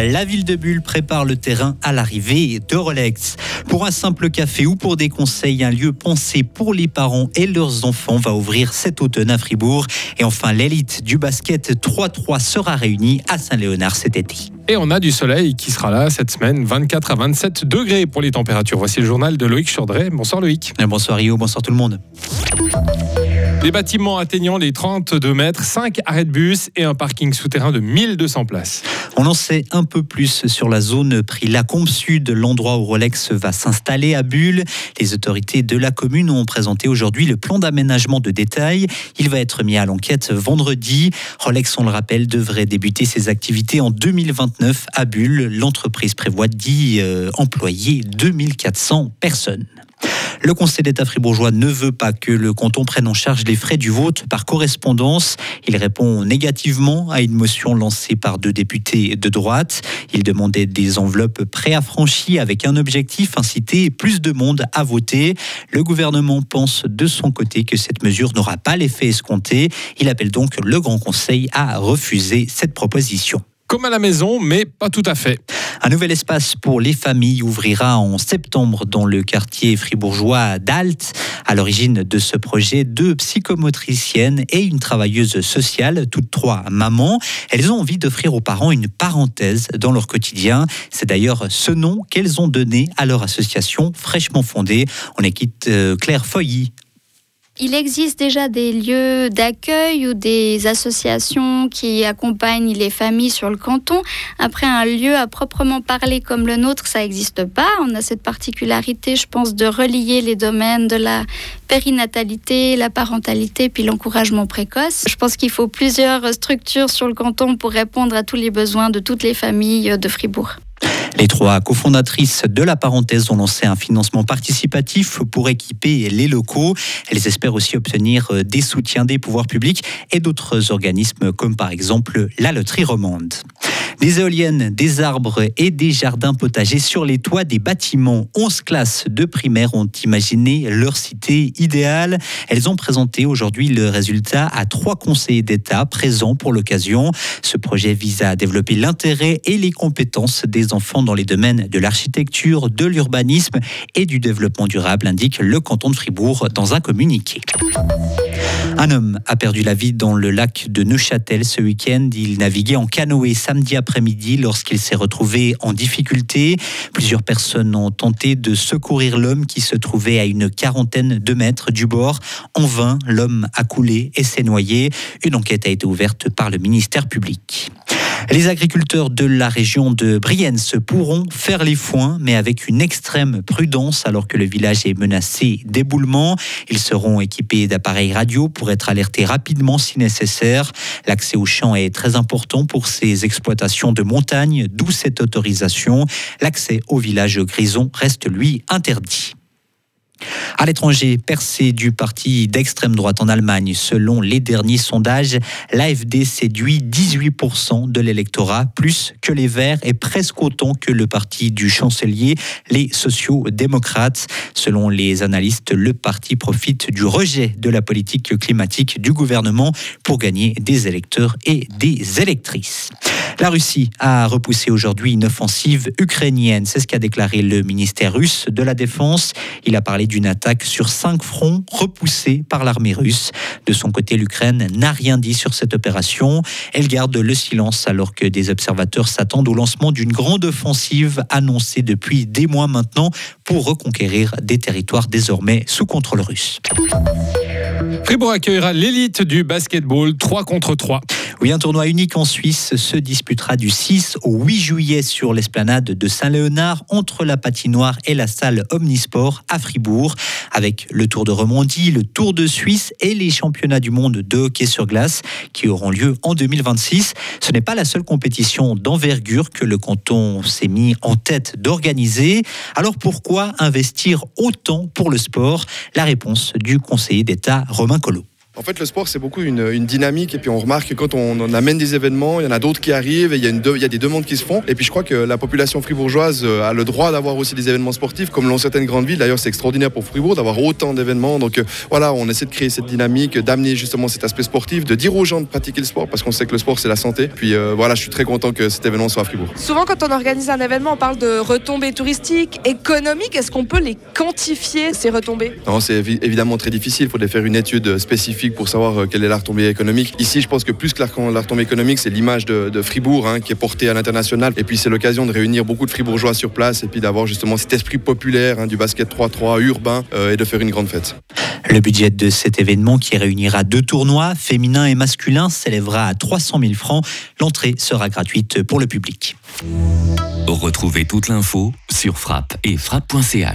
La ville de Bulle prépare le terrain à l'arrivée de Rolex. Pour un simple café ou pour des conseils, un lieu pensé pour les parents et leurs enfants va ouvrir cet automne à Fribourg. Et enfin, l'élite du basket 3-3 sera réunie à Saint-Léonard cet été. Et on a du soleil qui sera là cette semaine, 24 à 27 degrés pour les températures. Voici le journal de Loïc Chaudret. Bonsoir Loïc. Bonsoir Rio, bonsoir tout le monde. Des bâtiments atteignant les 32 mètres, 5 arrêts de bus et un parking souterrain de 1200 places. On en sait un peu plus sur la zone prix Lacombe Sud, l'endroit où Rolex va s'installer à Bulle. Les autorités de la commune ont présenté aujourd'hui le plan d'aménagement de détail. Il va être mis à l'enquête vendredi. Rolex, on le rappelle, devrait débuter ses activités en 2029 à Bulle. L'entreprise prévoit d'y euh, employer 2400 personnes. Le Conseil d'État fribourgeois ne veut pas que le canton prenne en charge les frais du vote par correspondance. Il répond négativement à une motion lancée par deux députés de droite. Il demandait des enveloppes préaffranchies avec un objectif, inciter plus de monde à voter. Le gouvernement pense de son côté que cette mesure n'aura pas l'effet escompté. Il appelle donc le Grand Conseil à refuser cette proposition comme à la maison, mais pas tout à fait. Un nouvel espace pour les familles ouvrira en septembre dans le quartier fribourgeois d'Alt. À l'origine de ce projet, deux psychomotriciennes et une travailleuse sociale, toutes trois mamans. Elles ont envie d'offrir aux parents une parenthèse dans leur quotidien. C'est d'ailleurs ce nom qu'elles ont donné à leur association fraîchement fondée. On équipe euh, Claire Foilly il existe déjà des lieux d'accueil ou des associations qui accompagnent les familles sur le canton. Après, un lieu à proprement parler comme le nôtre, ça n'existe pas. On a cette particularité, je pense, de relier les domaines de la périnatalité, la parentalité, puis l'encouragement précoce. Je pense qu'il faut plusieurs structures sur le canton pour répondre à tous les besoins de toutes les familles de Fribourg. Les trois cofondatrices de la parenthèse ont lancé un financement participatif pour équiper les locaux. Elles espèrent aussi obtenir euh, des soutiens des pouvoirs publics et d'autres organismes comme par exemple la loterie romande. Des éoliennes, des arbres et des jardins potagers sur les toits des bâtiments. 11 classes de primaire ont imaginé leur cité idéale. Elles ont présenté aujourd'hui le résultat à trois conseillers d'État présents pour l'occasion. Ce projet vise à développer l'intérêt et les compétences des enfants dans les domaines de l'architecture, de l'urbanisme et du développement durable, indique le canton de Fribourg dans un communiqué. Un homme a perdu la vie dans le lac de Neuchâtel ce week-end. Il naviguait en canoë samedi après-midi lorsqu'il s'est retrouvé en difficulté. Plusieurs personnes ont tenté de secourir l'homme qui se trouvait à une quarantaine de mètres du bord. En vain, l'homme a coulé et s'est noyé. Une enquête a été ouverte par le ministère public. Les agriculteurs de la région de Brienne pourront faire les foins, mais avec une extrême prudence alors que le village est menacé d'éboulement. Ils seront équipés d'appareils radio pour être alertés rapidement si nécessaire. L'accès aux champs est très important pour ces exploitations de montagne, d'où cette autorisation. L'accès au village grison reste lui interdit. À l'étranger, percée du parti d'extrême droite en Allemagne, selon les derniers sondages, l'AFD séduit 18% de l'électorat, plus que les Verts et presque autant que le parti du chancelier, les sociaux-démocrates. Selon les analystes, le parti profite du rejet de la politique climatique du gouvernement pour gagner des électeurs et des électrices. La Russie a repoussé aujourd'hui une offensive ukrainienne. C'est ce qu'a déclaré le ministère russe de la Défense. Il a parlé d'une attaque sur cinq fronts repoussés par l'armée russe. De son côté, l'Ukraine n'a rien dit sur cette opération. Elle garde le silence alors que des observateurs s'attendent au lancement d'une grande offensive annoncée depuis des mois maintenant pour reconquérir des territoires désormais sous contrôle russe. Fribourg accueillera l'élite du basketball 3 contre 3. Oui, un tournoi unique en Suisse se disputera du 6 au 8 juillet sur l'esplanade de Saint-Léonard entre la patinoire et la salle Omnisport à Fribourg avec le Tour de Romandie, le Tour de Suisse et les championnats du monde de hockey sur glace qui auront lieu en 2026. Ce n'est pas la seule compétition d'envergure que le canton s'est mis en tête d'organiser. Alors pourquoi investir autant pour le sport? La réponse du conseiller d'État Romain Collot. En fait, le sport, c'est beaucoup une, dynamique. Et puis, on remarque que quand on, amène des événements, il y en a d'autres qui arrivent et il y, a une il y a des demandes qui se font. Et puis, je crois que la population fribourgeoise euh, a le droit d'avoir aussi des événements sportifs, comme l'ont certaines grandes villes. D'ailleurs, c'est extraordinaire pour Fribourg d'avoir autant d'événements. Donc, euh, voilà, on essaie de créer cette dynamique, d'amener justement cet aspect sportif, de dire aux gens de pratiquer le sport parce qu'on sait que le sport, c'est la santé. Puis, euh, voilà, je suis très content que cet événement soit à Fribourg. Souvent, quand on organise un événement, on parle de retombées touristiques, économiques. Est-ce qu'on peut les quantifier, ces retombées? Non, c'est évidemment très difficile. Il faudrait faire une étude spécifique pour savoir quelle est la retombée économique. Ici, je pense que plus que la retombée économique, c'est l'image de, Fribourg hein, qui est portée à l'international. Et puis, c'est l'occasion de réunir beaucoup de Fribourgeois sur place et puis d'avoir justement cet esprit populaire hein, du basket 3-3 urbain euh, et de faire une grande fête. Le budget de cet événement qui réunira deux tournois, féminin et masculin, s'élèvera à 300 000 francs. L'entrée sera gratuite pour le public. Retrouvez toute l'info sur frappe et frappe.ch.